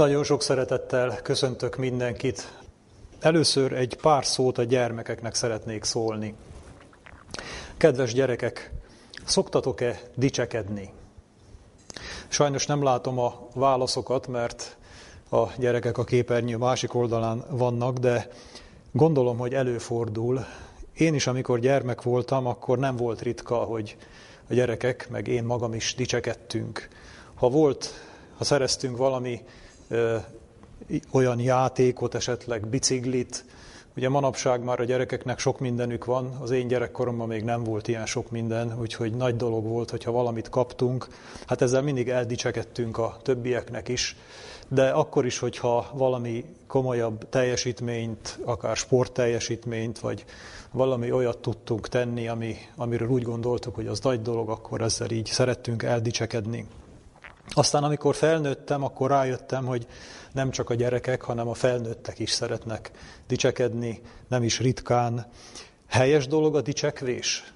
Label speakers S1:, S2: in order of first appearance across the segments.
S1: Nagyon sok szeretettel köszöntök mindenkit. Először egy pár szót a gyermekeknek szeretnék szólni. Kedves gyerekek, szoktatok-e dicsekedni? Sajnos nem látom a válaszokat, mert a gyerekek a képernyő másik oldalán vannak, de gondolom, hogy előfordul. Én is, amikor gyermek voltam, akkor nem volt ritka, hogy a gyerekek, meg én magam is dicsekedtünk. Ha volt, ha szereztünk valami olyan játékot, esetleg biciklit, Ugye manapság már a gyerekeknek sok mindenük van, az én gyerekkoromban még nem volt ilyen sok minden, úgyhogy nagy dolog volt, hogyha valamit kaptunk. Hát ezzel mindig eldicsekedtünk a többieknek is, de akkor is, hogyha valami komolyabb teljesítményt, akár sportteljesítményt, vagy valami olyat tudtunk tenni, ami, amiről úgy gondoltuk, hogy az nagy dolog, akkor ezzel így szerettünk eldicsekedni. Aztán amikor felnőttem, akkor rájöttem, hogy nem csak a gyerekek, hanem a felnőttek is szeretnek dicsekedni, nem is ritkán. Helyes dolog a dicsekvés?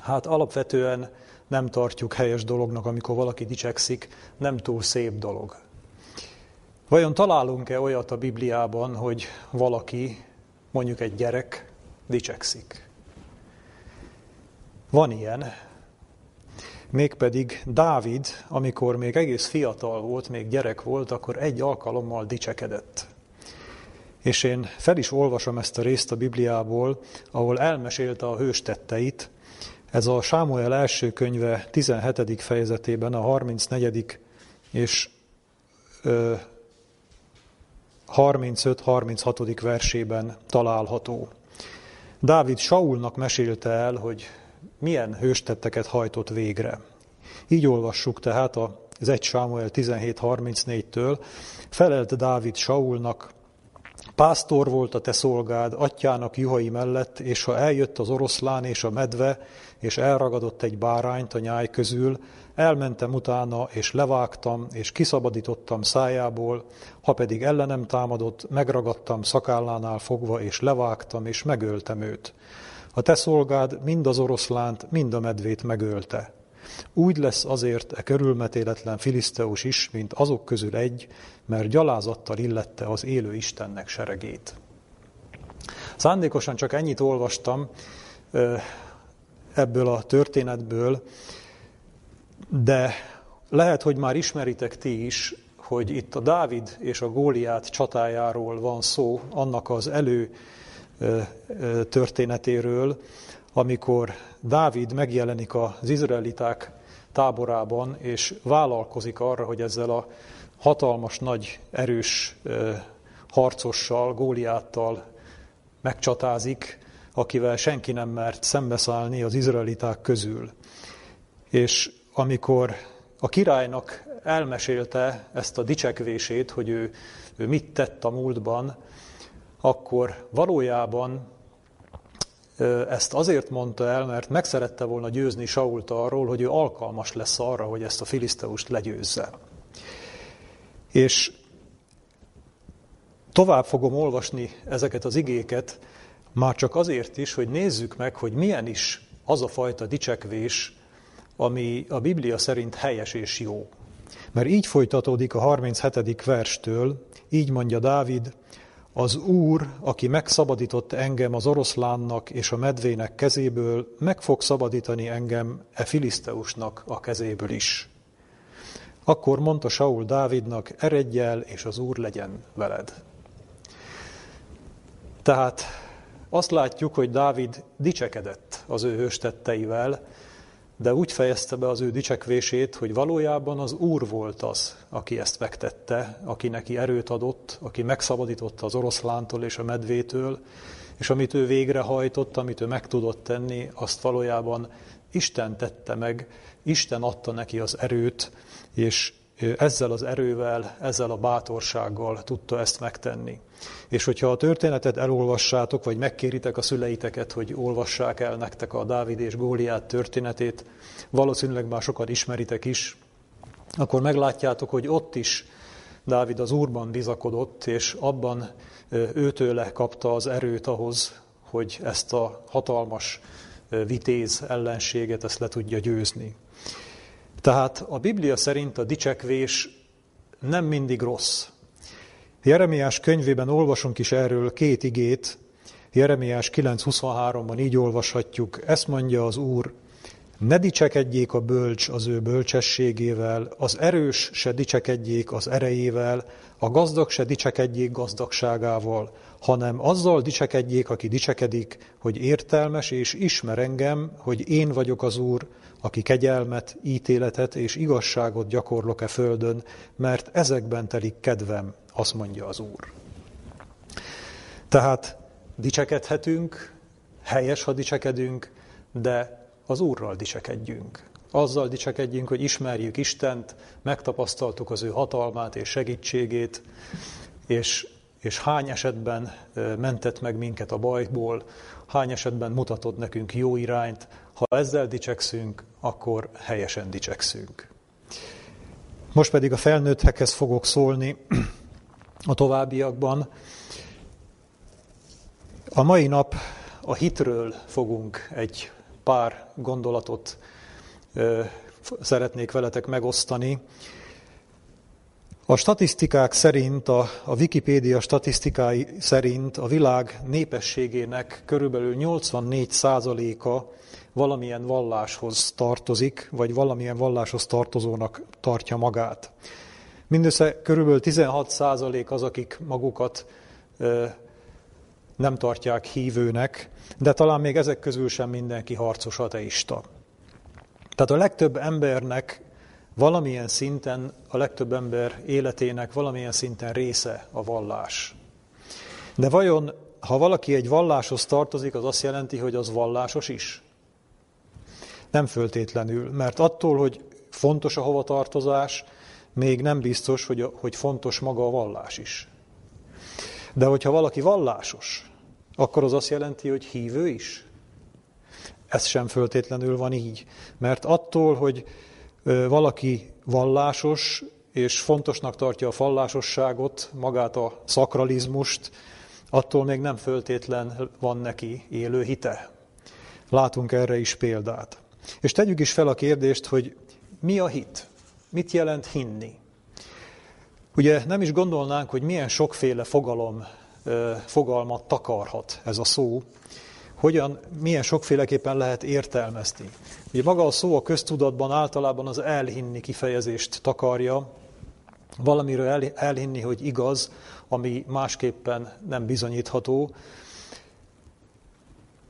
S1: Hát alapvetően nem tartjuk helyes dolognak, amikor valaki dicsekszik, nem túl szép dolog. Vajon találunk-e olyat a Bibliában, hogy valaki, mondjuk egy gyerek, dicsekszik? Van ilyen, Mégpedig Dávid, amikor még egész fiatal volt, még gyerek volt, akkor egy alkalommal dicsekedett. És én fel is olvasom ezt a részt a Bibliából, ahol elmesélte a hős tetteit. Ez a Sámuel első könyve 17. fejezetében, a 34. és 35-36. versében található. Dávid Saulnak mesélte el, hogy milyen hőstetteket hajtott végre. Így olvassuk tehát az 1 Sámuel 17.34-től. Felelt Dávid Saulnak, Pásztor volt a te szolgád, atyának juhai mellett, és ha eljött az oroszlán és a medve, és elragadott egy bárányt a nyáj közül, elmentem utána, és levágtam, és kiszabadítottam szájából, ha pedig ellenem támadott, megragadtam szakállánál fogva, és levágtam, és megöltem őt. A te szolgád mind az oroszlánt, mind a medvét megölte. Úgy lesz azért e körülmetéletlen Filiszteus is, mint azok közül egy, mert gyalázattal illette az élő Istennek seregét. Szándékosan csak ennyit olvastam ebből a történetből, de lehet, hogy már ismeritek ti is, hogy itt a Dávid és a Góliát csatájáról van szó, annak az elő történetéről, amikor Dávid megjelenik az izraeliták táborában, és vállalkozik arra, hogy ezzel a hatalmas, nagy, erős harcossal, Góliáttal megcsatázik, akivel senki nem mert szembeszállni az izraeliták közül. És amikor a királynak elmesélte ezt a dicsekvését, hogy ő, ő mit tett a múltban, akkor valójában ezt azért mondta el, mert meg szerette volna győzni Sault arról, hogy ő alkalmas lesz arra, hogy ezt a filiszteust legyőzze. És tovább fogom olvasni ezeket az igéket, már csak azért is, hogy nézzük meg, hogy milyen is az a fajta dicsekvés, ami a Biblia szerint helyes és jó. Mert így folytatódik a 37. verstől, így mondja Dávid, az Úr, aki megszabadított engem az oroszlánnak és a medvének kezéből, meg fog szabadítani engem e filiszteusnak a kezéből is. Akkor mondta Saul Dávidnak, eredj el, és az Úr legyen veled. Tehát azt látjuk, hogy Dávid dicsekedett az ő hőstetteivel, de úgy fejezte be az ő dicsekvését, hogy valójában az Úr volt az, aki ezt megtette, aki neki erőt adott, aki megszabadította az oroszlántól és a medvétől, és amit ő végrehajtott, amit ő meg tudott tenni, azt valójában Isten tette meg, Isten adta neki az erőt, és ezzel az erővel, ezzel a bátorsággal tudta ezt megtenni. És hogyha a történetet elolvassátok, vagy megkéritek a szüleiteket, hogy olvassák el nektek a Dávid és Góliát történetét, valószínűleg már sokat ismeritek is, akkor meglátjátok, hogy ott is Dávid az Úrban bizakodott, és abban őtőle kapta az erőt ahhoz, hogy ezt a hatalmas vitéz ellenséget ezt le tudja győzni. Tehát a Biblia szerint a dicsekvés nem mindig rossz. Jeremiás könyvében olvasunk is erről két igét. Jeremiás 9.23-ban így olvashatjuk, ezt mondja az Úr, ne dicsekedjék a bölcs az ő bölcsességével, az erős se dicsekedjék az erejével, a gazdag se dicsekedjék gazdagságával, hanem azzal dicsekedjék, aki dicsekedik, hogy értelmes és ismer engem, hogy én vagyok az Úr, aki kegyelmet, ítéletet és igazságot gyakorlok e földön, mert ezekben telik kedvem, azt mondja az Úr. Tehát dicsekedhetünk, helyes, ha dicsekedünk, de az Úrral dicsekedjünk. Azzal dicsekedjünk, hogy ismerjük Istent, megtapasztaltuk az ő hatalmát és segítségét, és, és hány esetben mentett meg minket a bajból, hány esetben mutatod nekünk jó irányt. Ha ezzel dicsekszünk, akkor helyesen dicsekszünk. Most pedig a felnőttekhez fogok szólni a továbbiakban. A mai nap a hitről fogunk egy pár gondolatot szeretnék veletek megosztani. A statisztikák szerint, a, a Wikipédia statisztikái szerint a világ népességének körülbelül 84%-a valamilyen valláshoz tartozik, vagy valamilyen valláshoz tartozónak tartja magát. Mindössze körülbelül 16% az, akik magukat nem tartják hívőnek, de talán még ezek közül sem mindenki harcos ateista. Tehát a legtöbb embernek valamilyen szinten, a legtöbb ember életének valamilyen szinten része a vallás. De vajon, ha valaki egy valláshoz tartozik, az azt jelenti, hogy az vallásos is? Nem föltétlenül, mert attól, hogy fontos a hovatartozás, még nem biztos, hogy, hogy fontos maga a vallás is. De hogyha valaki vallásos, akkor az azt jelenti, hogy hívő is? Ez sem föltétlenül van így. Mert attól, hogy valaki vallásos, és fontosnak tartja a vallásosságot, magát a szakralizmust, attól még nem föltétlen van neki élő hite. Látunk erre is példát. És tegyük is fel a kérdést, hogy mi a hit? Mit jelent hinni? Ugye nem is gondolnánk, hogy milyen sokféle fogalom fogalmat takarhat ez a szó, hogyan, milyen sokféleképpen lehet értelmezni. Ugye maga a szó a köztudatban általában az elhinni kifejezést takarja, valamiről el, elhinni, hogy igaz, ami másképpen nem bizonyítható.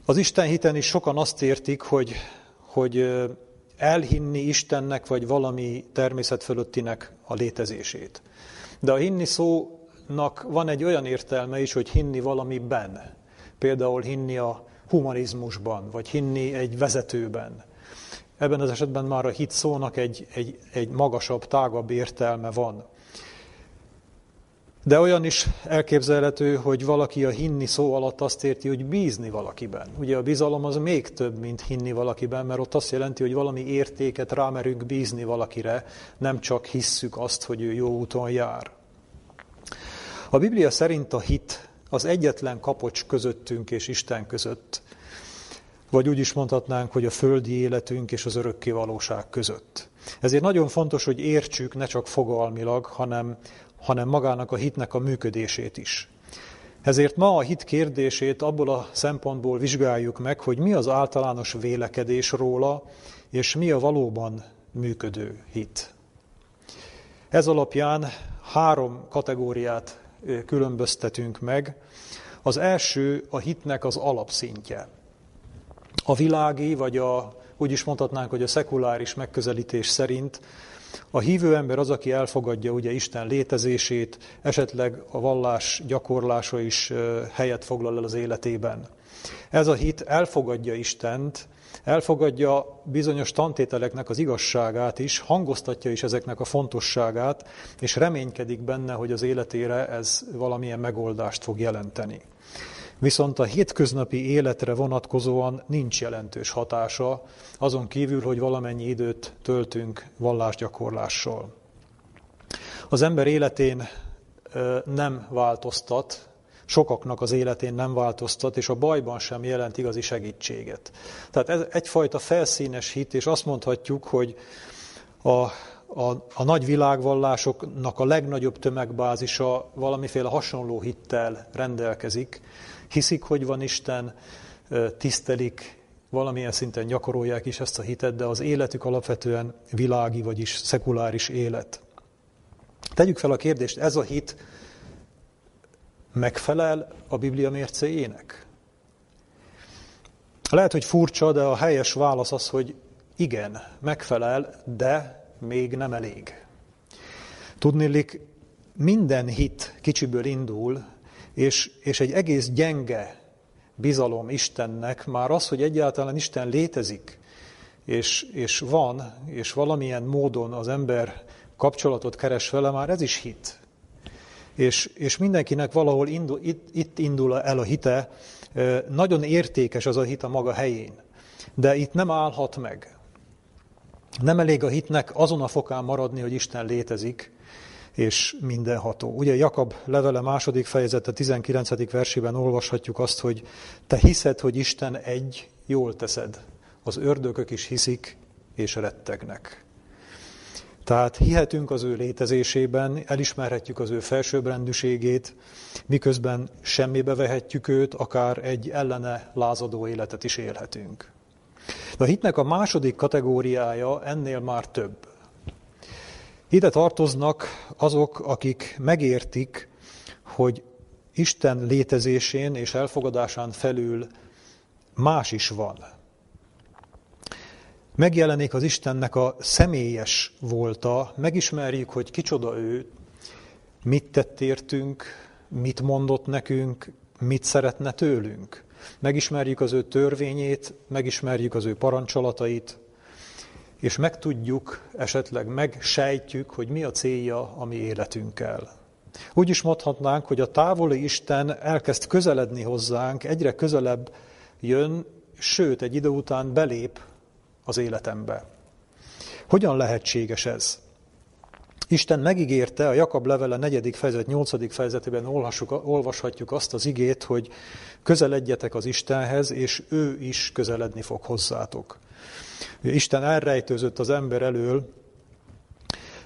S1: Az Isten hiten is sokan azt értik, hogy, hogy elhinni Istennek, vagy valami természet fölöttinek a létezését. De a hinni szó nak van egy olyan értelme is, hogy hinni valamiben. Például hinni a humanizmusban, vagy hinni egy vezetőben. Ebben az esetben már a hit szónak egy, egy, egy magasabb, tágabb értelme van. De olyan is elképzelhető, hogy valaki a hinni szó alatt azt érti, hogy bízni valakiben. Ugye a bizalom az még több, mint hinni valakiben, mert ott azt jelenti, hogy valami értéket rámerünk bízni valakire, nem csak hisszük azt, hogy ő jó úton jár. A Biblia szerint a hit az egyetlen kapocs közöttünk és Isten között, vagy úgy is mondhatnánk, hogy a földi életünk és az örökké valóság között. Ezért nagyon fontos, hogy értsük ne csak fogalmilag, hanem, hanem magának a hitnek a működését is. Ezért ma a hit kérdését abból a szempontból vizsgáljuk meg, hogy mi az általános vélekedés róla, és mi a valóban működő hit. Ez alapján három kategóriát különböztetünk meg. Az első a hitnek az alapszintje. A világi, vagy a, úgy is mondhatnánk, hogy a szekuláris megközelítés szerint a hívő ember az, aki elfogadja ugye Isten létezését, esetleg a vallás gyakorlása is helyet foglal el az életében. Ez a hit elfogadja Istent, elfogadja bizonyos tantételeknek az igazságát is, hangoztatja is ezeknek a fontosságát, és reménykedik benne, hogy az életére ez valamilyen megoldást fog jelenteni. Viszont a hétköznapi életre vonatkozóan nincs jelentős hatása, azon kívül, hogy valamennyi időt töltünk vallásgyakorlással. Az ember életén nem változtat sokaknak az életén nem változtat, és a bajban sem jelent igazi segítséget. Tehát ez egyfajta felszínes hit, és azt mondhatjuk, hogy a, a, a nagy világvallásoknak a legnagyobb tömegbázisa valamiféle hasonló hittel rendelkezik. Hiszik, hogy van Isten, tisztelik, valamilyen szinten gyakorolják is ezt a hitet, de az életük alapvetően világi, vagyis szekuláris élet. Tegyük fel a kérdést, ez a hit megfelel a Biblia mércéjének? Lehet, hogy furcsa, de a helyes válasz az, hogy igen, megfelel, de még nem elég. Tudnélik, minden hit kicsiből indul, és, és egy egész gyenge bizalom Istennek, már az, hogy egyáltalán Isten létezik, és, és van, és valamilyen módon az ember kapcsolatot keres vele, már ez is hit. És, és mindenkinek valahol indul, itt, itt indul el a hite, nagyon értékes az a hit a maga helyén. De itt nem állhat meg. Nem elég a hitnek azon a fokán maradni, hogy Isten létezik, és mindenható. Ugye Jakab levele második fejezete 19. versében olvashatjuk azt, hogy te hiszed, hogy Isten egy, jól teszed. Az ördögök is hiszik, és rettegnek. Tehát hihetünk az ő létezésében, elismerhetjük az ő felsőbbrendűségét, miközben semmibe vehetjük őt, akár egy ellene lázadó életet is élhetünk. De a hitnek a második kategóriája ennél már több. Ide tartoznak azok, akik megértik, hogy Isten létezésén és elfogadásán felül más is van. Megjelenik az Istennek a személyes volta, megismerjük, hogy kicsoda ő, mit tett értünk, mit mondott nekünk, mit szeretne tőlünk. Megismerjük az ő törvényét, megismerjük az ő parancsolatait, és megtudjuk, esetleg megsejtjük, hogy mi a célja a mi életünkkel. Úgy is mondhatnánk, hogy a távoli Isten elkezd közeledni hozzánk, egyre közelebb jön, sőt, egy idő után belép az életembe. Hogyan lehetséges ez? Isten megígérte a Jakab levele 4. fejezet 8. fejezetében olvashatjuk azt az igét, hogy közeledjetek az Istenhez, és ő is közeledni fog hozzátok. Isten elrejtőzött az ember elől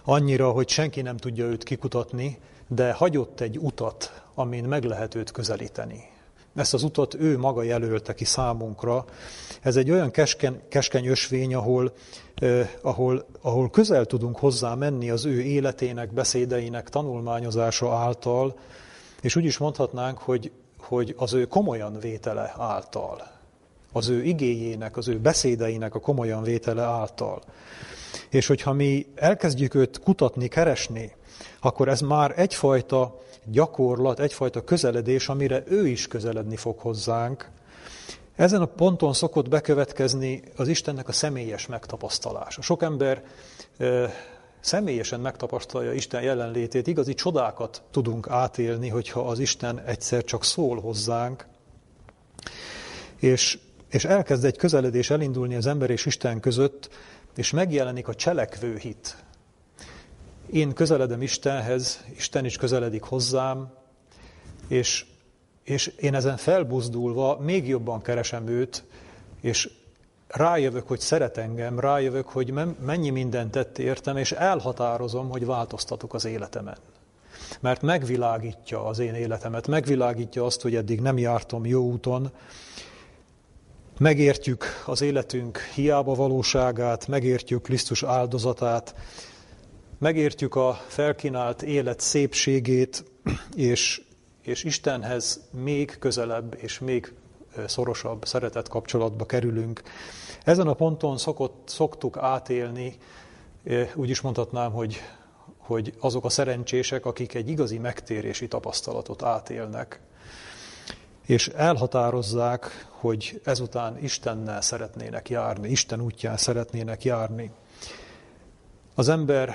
S1: annyira, hogy senki nem tudja őt kikutatni, de hagyott egy utat, amin meg lehet őt közelíteni. Ezt az utat ő maga jelölte ki számunkra. Ez egy olyan keskeny, keskeny ösvény, ahol, eh, ahol, ahol közel tudunk hozzá menni az ő életének, beszédeinek tanulmányozása által, és úgy is mondhatnánk, hogy, hogy az ő komolyan vétele által az ő igéjének, az ő beszédeinek a komolyan vétele által. És hogyha mi elkezdjük őt kutatni, keresni, akkor ez már egyfajta gyakorlat, egyfajta közeledés, amire ő is közeledni fog hozzánk. Ezen a ponton szokott bekövetkezni az Istennek a személyes megtapasztalása. Sok ember e, személyesen megtapasztalja Isten jelenlétét, igazi csodákat tudunk átélni, hogyha az Isten egyszer csak szól hozzánk. És és elkezd egy közeledés elindulni az ember és Isten között, és megjelenik a cselekvő hit. Én közeledem Istenhez, Isten is közeledik hozzám, és, és én ezen felbuzdulva még jobban keresem őt, és rájövök, hogy szeret engem, rájövök, hogy mennyi mindent tett értem, és elhatározom, hogy változtatok az életemen. Mert megvilágítja az én életemet, megvilágítja azt, hogy eddig nem jártam jó úton, Megértjük az életünk hiába valóságát, megértjük Krisztus áldozatát, megértjük a felkínált élet szépségét, és, és Istenhez még közelebb és még szorosabb szeretet kapcsolatba kerülünk. Ezen a ponton szokott, szoktuk átélni, úgy is mondhatnám, hogy, hogy azok a szerencsések, akik egy igazi megtérési tapasztalatot átélnek és elhatározzák, hogy ezután Istennel szeretnének járni, Isten útján szeretnének járni. Az ember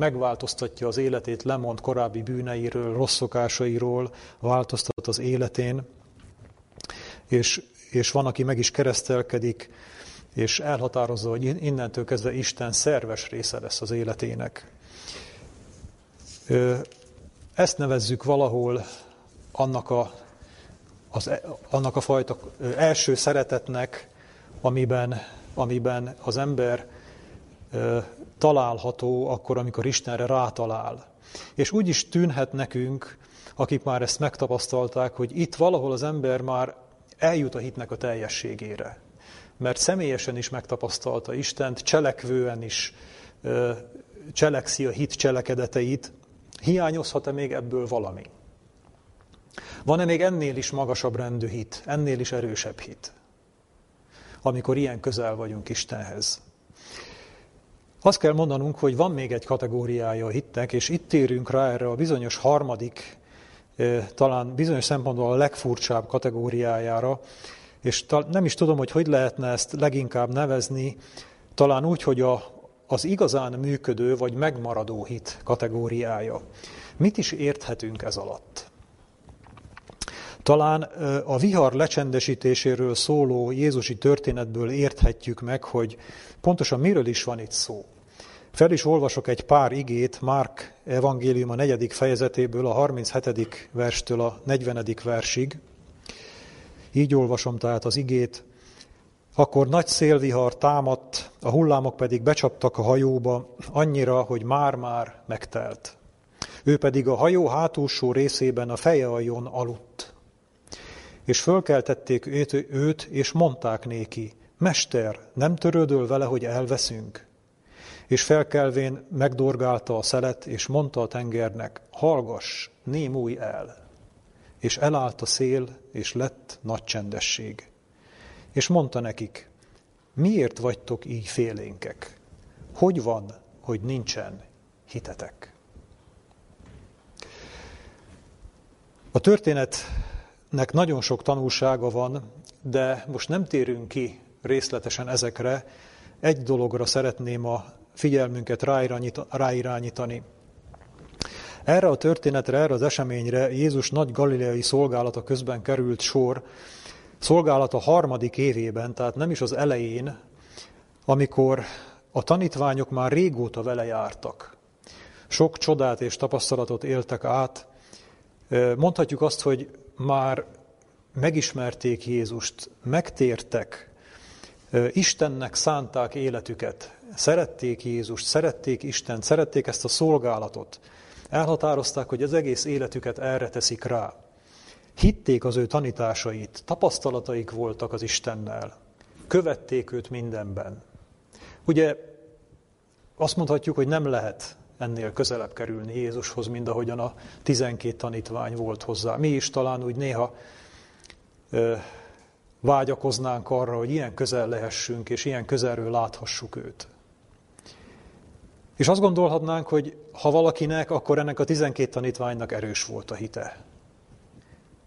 S1: megváltoztatja az életét, lemond korábbi bűneiről, rossz szokásairól, változtat az életén, és, és van, aki meg is keresztelkedik, és elhatározza, hogy innentől kezdve Isten szerves része lesz az életének. Ezt nevezzük valahol annak a az, e, annak a fajta első szeretetnek, amiben, amiben az ember található akkor, amikor Istenre rátalál. És úgy is tűnhet nekünk, akik már ezt megtapasztalták, hogy itt valahol az ember már eljut a hitnek a teljességére. Mert személyesen is megtapasztalta Istent, cselekvően is cselekszi a hit cselekedeteit, hiányozhat-e még ebből valami? Van-e még ennél is magasabb rendű hit, ennél is erősebb hit, amikor ilyen közel vagyunk Istenhez? Azt kell mondanunk, hogy van még egy kategóriája a hitnek, és itt térünk rá erre a bizonyos harmadik, talán bizonyos szempontból a legfurcsább kategóriájára, és nem is tudom, hogy hogy lehetne ezt leginkább nevezni, talán úgy, hogy a, az igazán működő vagy megmaradó hit kategóriája. Mit is érthetünk ez alatt? Talán a vihar lecsendesítéséről szóló Jézusi történetből érthetjük meg, hogy pontosan miről is van itt szó. Fel is olvasok egy pár igét Márk evangélium a negyedik fejezetéből, a 37. verstől a 40. versig. Így olvasom tehát az igét. Akkor nagy szélvihar támadt, a hullámok pedig becsaptak a hajóba, annyira, hogy már-már megtelt. Ő pedig a hajó hátulsó részében a feje aljon aludt. És fölkeltették őt, őt, és mondták néki, Mester, nem törődöl vele, hogy elveszünk? És felkelvén megdorgálta a szelet, és mondta a tengernek, hallgass, némulj el. És elállt a szél, és lett nagy csendesség. És mondta nekik, miért vagytok így félénkek? Hogy van, hogy nincsen hitetek? A történetnek nagyon sok tanulsága van, de most nem térünk ki részletesen ezekre. Egy dologra szeretném a figyelmünket ráirányítani. Erre a történetre, erre az eseményre Jézus nagy galileai szolgálata közben került sor, szolgálata harmadik évében, tehát nem is az elején, amikor a tanítványok már régóta vele jártak. Sok csodát és tapasztalatot éltek át. Mondhatjuk azt, hogy már megismerték Jézust, megtértek, Istennek szánták életüket, szerették Jézust, szerették Istent, szerették ezt a szolgálatot. Elhatározták, hogy az egész életüket erre teszik rá. Hitték az ő tanításait, tapasztalataik voltak az Istennel. Követték őt mindenben. Ugye azt mondhatjuk, hogy nem lehet ennél közelebb kerülni Jézushoz, mint ahogyan a tizenkét tanítvány volt hozzá. Mi is talán úgy néha ö, vágyakoznánk arra, hogy ilyen közel lehessünk, és ilyen közelről láthassuk őt. És azt gondolhatnánk, hogy ha valakinek, akkor ennek a tizenkét tanítványnak erős volt a hite.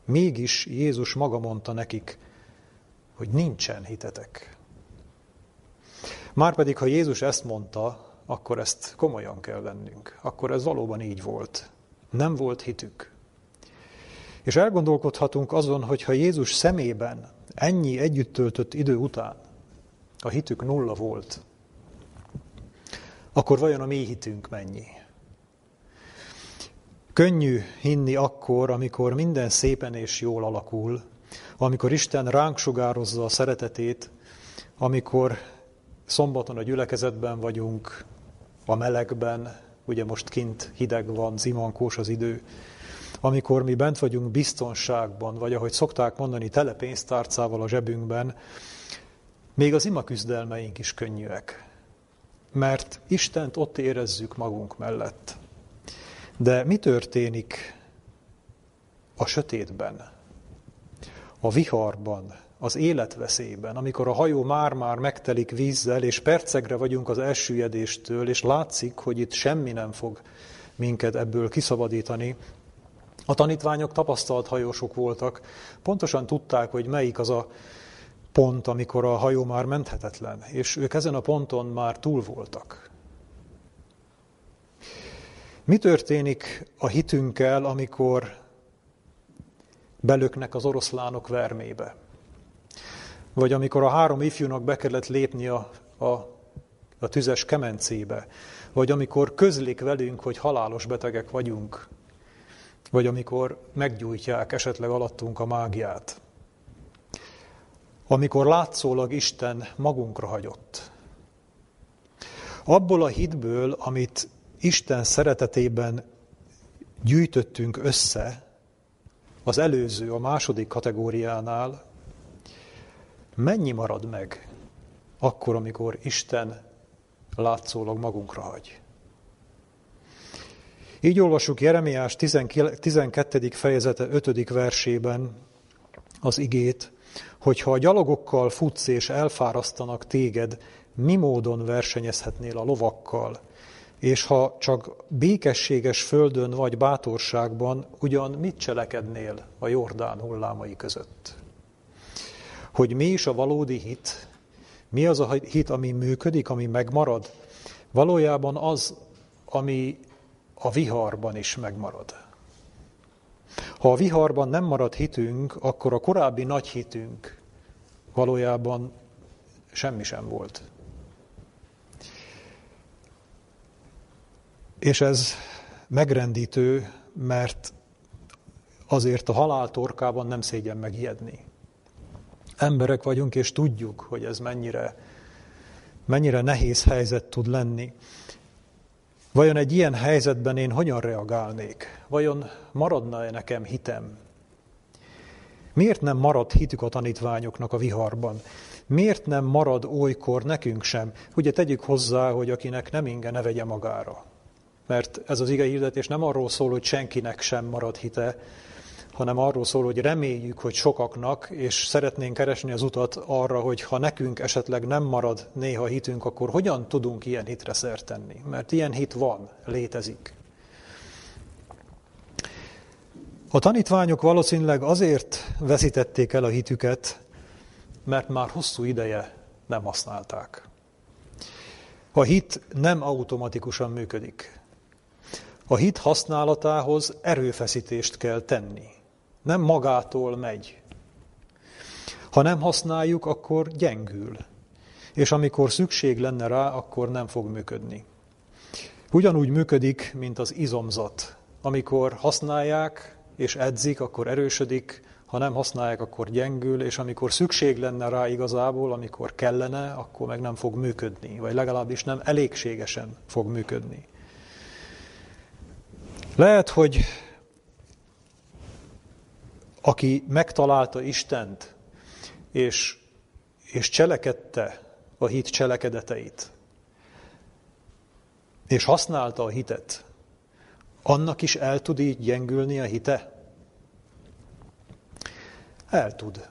S1: Mégis Jézus maga mondta nekik, hogy nincsen hitetek. Márpedig, ha Jézus ezt mondta, akkor ezt komolyan kell vennünk. Akkor ez valóban így volt. Nem volt hitük. És elgondolkodhatunk azon, hogy ha Jézus szemében ennyi együtt töltött idő után a hitük nulla volt, akkor vajon a mi hitünk mennyi? Könnyű hinni akkor, amikor minden szépen és jól alakul, amikor Isten ránk sugározza a szeretetét, amikor szombaton a gyülekezetben vagyunk, a melegben, ugye most kint hideg van, zimankós az idő, amikor mi bent vagyunk biztonságban, vagy ahogy szokták mondani, tele pénztárcával a zsebünkben, még az ima küzdelmeink is könnyűek. Mert Istent ott érezzük magunk mellett. De mi történik a sötétben, a viharban, az életveszélyben, amikor a hajó már-már megtelik vízzel, és percegre vagyunk az elsüllyedéstől, és látszik, hogy itt semmi nem fog minket ebből kiszabadítani. A tanítványok tapasztalt hajósok voltak, pontosan tudták, hogy melyik az a pont, amikor a hajó már menthetetlen, és ők ezen a ponton már túl voltak. Mi történik a hitünkkel, amikor belöknek az oroszlánok vermébe? Vagy amikor a három ifjúnak be kellett lépni a, a, a tüzes kemencébe? Vagy amikor közlik velünk, hogy halálos betegek vagyunk? Vagy amikor meggyújtják esetleg alattunk a mágiát? Amikor látszólag Isten magunkra hagyott? Abból a hitből, amit Isten szeretetében gyűjtöttünk össze, az előző, a második kategóriánál, mennyi marad meg akkor, amikor Isten látszólag magunkra hagy? Így olvassuk Jeremiás 12. fejezete 5. versében az igét, hogyha a gyalogokkal futsz és elfárasztanak téged, mi módon versenyezhetnél a lovakkal? És ha csak békességes földön vagy bátorságban, ugyan mit cselekednél a Jordán hullámai között? Hogy mi is a valódi hit? Mi az a hit, ami működik, ami megmarad? Valójában az, ami a viharban is megmarad. Ha a viharban nem marad hitünk, akkor a korábbi nagy hitünk valójában semmi sem volt. És ez megrendítő, mert azért a halál torkában nem szégyen megijedni. Emberek vagyunk, és tudjuk, hogy ez mennyire, mennyire nehéz helyzet tud lenni. Vajon egy ilyen helyzetben én hogyan reagálnék? Vajon maradna-e nekem hitem? Miért nem marad hitük a tanítványoknak a viharban? Miért nem marad olykor nekünk sem? Ugye tegyük hozzá, hogy akinek nem inge, ne vegye magára. Mert ez az ige hirdetés nem arról szól, hogy senkinek sem marad hite, hanem arról szól, hogy reméljük, hogy sokaknak, és szeretnénk keresni az utat arra, hogy ha nekünk esetleg nem marad néha hitünk, akkor hogyan tudunk ilyen hitre szert tenni? Mert ilyen hit van, létezik. A tanítványok valószínűleg azért veszítették el a hitüket, mert már hosszú ideje nem használták. A hit nem automatikusan működik. A hit használatához erőfeszítést kell tenni nem magától megy. Ha nem használjuk, akkor gyengül. És amikor szükség lenne rá, akkor nem fog működni. Ugyanúgy működik, mint az izomzat. Amikor használják és edzik, akkor erősödik, ha nem használják, akkor gyengül, és amikor szükség lenne rá igazából, amikor kellene, akkor meg nem fog működni, vagy legalábbis nem elégségesen fog működni. Lehet, hogy aki megtalálta Istent, és, és cselekedte a hit cselekedeteit, és használta a hitet, annak is el tud így gyengülni a hite? El tud.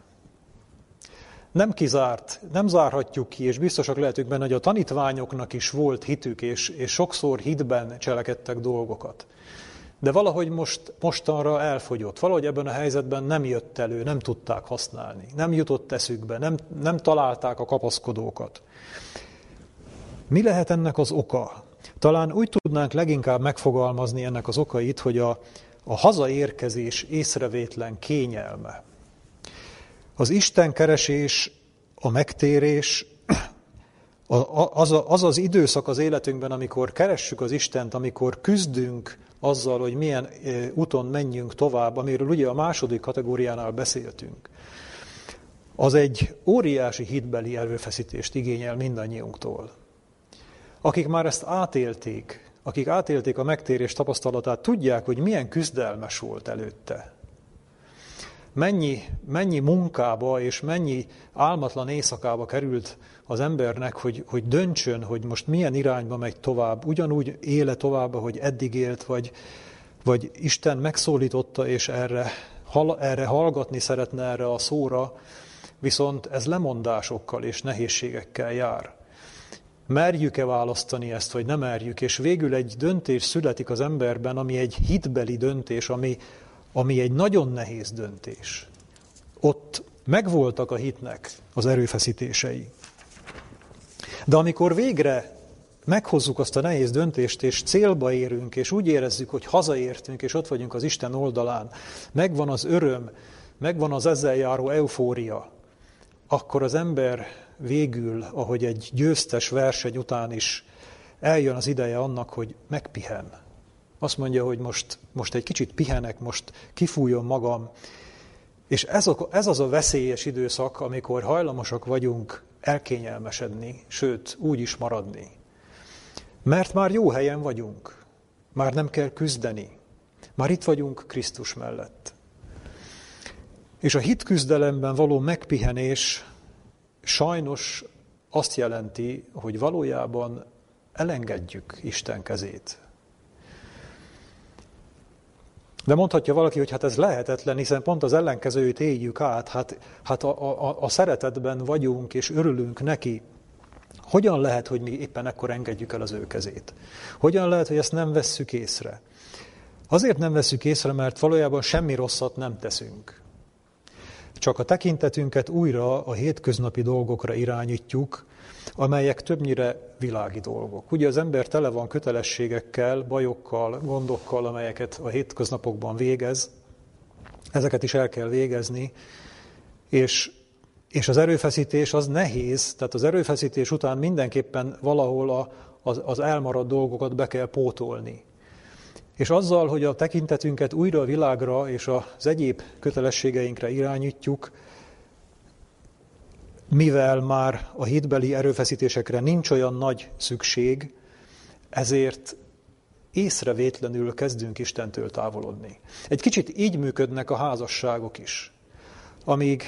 S1: Nem kizárt, nem zárhatjuk ki, és biztosak lehetünk benne, hogy a tanítványoknak is volt hitük, és, és sokszor hitben cselekedtek dolgokat de valahogy most, mostanra elfogyott. Valahogy ebben a helyzetben nem jött elő, nem tudták használni, nem jutott eszükbe, nem, nem találták a kapaszkodókat. Mi lehet ennek az oka? Talán úgy tudnánk leginkább megfogalmazni ennek az okait, hogy a, a hazaérkezés észrevétlen kényelme. Az Isten keresés, a megtérés, az, az az időszak az életünkben, amikor keressük az Istent, amikor küzdünk azzal, hogy milyen úton menjünk tovább, amiről ugye a második kategóriánál beszéltünk, az egy óriási hitbeli erőfeszítést igényel mindannyiunktól. Akik már ezt átélték, akik átélték a megtérés tapasztalatát, tudják, hogy milyen küzdelmes volt előtte. Mennyi, mennyi munkába és mennyi álmatlan éjszakába került az embernek, hogy, hogy döntsön, hogy most milyen irányba megy tovább, ugyanúgy éle tovább, hogy eddig élt, vagy, vagy Isten megszólította, és erre, erre hallgatni szeretne erre a szóra, viszont ez lemondásokkal és nehézségekkel jár. Merjük-e választani ezt, vagy nem merjük, és végül egy döntés születik az emberben, ami egy hitbeli döntés, ami, ami egy nagyon nehéz döntés. Ott megvoltak a hitnek az erőfeszítései. De amikor végre meghozzuk azt a nehéz döntést, és célba érünk, és úgy érezzük, hogy hazaértünk, és ott vagyunk az Isten oldalán, megvan az öröm, megvan az ezzel járó eufória, akkor az ember végül, ahogy egy győztes verseny után is eljön az ideje annak, hogy megpihen. Azt mondja, hogy most, most egy kicsit pihenek, most kifújom magam. És ez, a, ez az a veszélyes időszak, amikor hajlamosak vagyunk elkényelmesedni, sőt, úgy is maradni. Mert már jó helyen vagyunk, már nem kell küzdeni, már itt vagyunk Krisztus mellett. És a hitküzdelemben való megpihenés sajnos azt jelenti, hogy valójában elengedjük Isten kezét. De mondhatja valaki, hogy hát ez lehetetlen, hiszen pont az ellenkezőjét éljük át, hát, hát a, a, a szeretetben vagyunk és örülünk neki. Hogyan lehet, hogy mi éppen ekkor engedjük el az ő kezét? Hogyan lehet, hogy ezt nem vesszük észre? Azért nem vesszük észre, mert valójában semmi rosszat nem teszünk. Csak a tekintetünket újra a hétköznapi dolgokra irányítjuk, amelyek többnyire világi dolgok. Ugye az ember tele van kötelességekkel, bajokkal, gondokkal, amelyeket a hétköznapokban végez, ezeket is el kell végezni, és, és az erőfeszítés az nehéz, tehát az erőfeszítés után mindenképpen valahol a, az, az elmaradt dolgokat be kell pótolni. És azzal, hogy a tekintetünket újra a világra és az egyéb kötelességeinkre irányítjuk, mivel már a hitbeli erőfeszítésekre nincs olyan nagy szükség, ezért észrevétlenül kezdünk Istentől távolodni. Egy kicsit így működnek a házasságok is. Amíg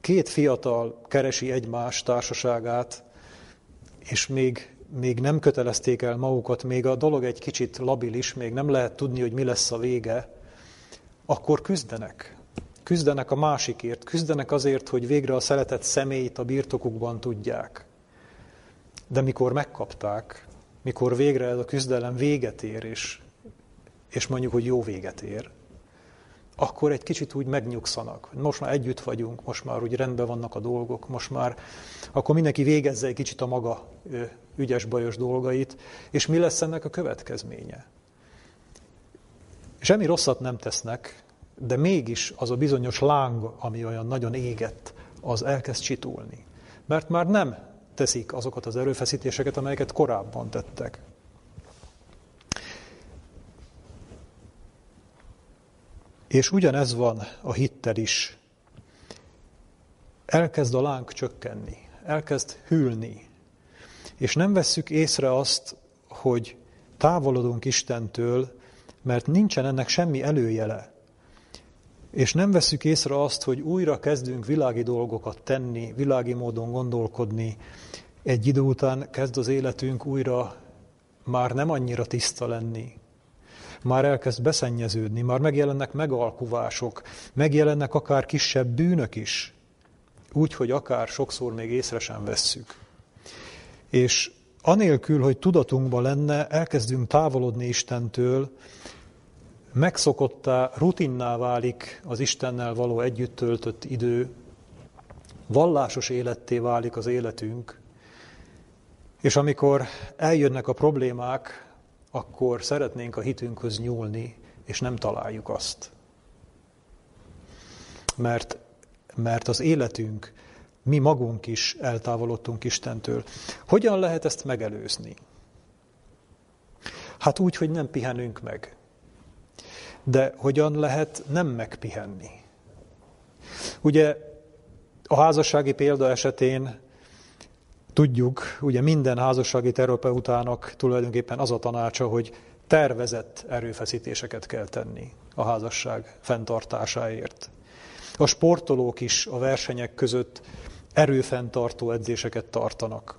S1: két fiatal keresi egymás társaságát, és még, még nem kötelezték el magukat, még a dolog egy kicsit labilis, még nem lehet tudni, hogy mi lesz a vége, akkor küzdenek. Küzdenek a másikért, küzdenek azért, hogy végre a szeretett személyt a birtokukban tudják. De mikor megkapták, mikor végre ez a küzdelem véget ér, és, és mondjuk, hogy jó véget ér, akkor egy kicsit úgy megnyugszanak. Most már együtt vagyunk, most már úgy rendben vannak a dolgok, most már akkor mindenki végezze egy kicsit a maga ügyes-bajos dolgait, és mi lesz ennek a következménye? Semmi rosszat nem tesznek, de mégis az a bizonyos láng, ami olyan nagyon égett, az elkezd csitulni. Mert már nem teszik azokat az erőfeszítéseket, amelyeket korábban tettek. És ugyanez van a hittel is. Elkezd a láng csökkenni, elkezd hűlni, és nem vesszük észre azt, hogy távolodunk Istentől, mert nincsen ennek semmi előjele. És nem veszük észre azt, hogy újra kezdünk világi dolgokat tenni, világi módon gondolkodni. Egy idő után kezd az életünk újra már nem annyira tiszta lenni. Már elkezd beszennyeződni, már megjelennek megalkuvások, megjelennek akár kisebb bűnök is, úgy, hogy akár sokszor még észre sem vesszük. És anélkül, hogy tudatunkban lenne, elkezdünk távolodni Istentől, megszokottá, rutinná válik az Istennel való együtt töltött idő, vallásos életté válik az életünk, és amikor eljönnek a problémák, akkor szeretnénk a hitünkhöz nyúlni, és nem találjuk azt. Mert, mert az életünk, mi magunk is eltávolodtunk Istentől. Hogyan lehet ezt megelőzni? Hát úgy, hogy nem pihenünk meg. De hogyan lehet nem megpihenni? Ugye a házassági példa esetén tudjuk, ugye minden házassági terapeutának tulajdonképpen az a tanácsa, hogy tervezett erőfeszítéseket kell tenni a házasság fenntartásáért. A sportolók is a versenyek között erőfenntartó edzéseket tartanak.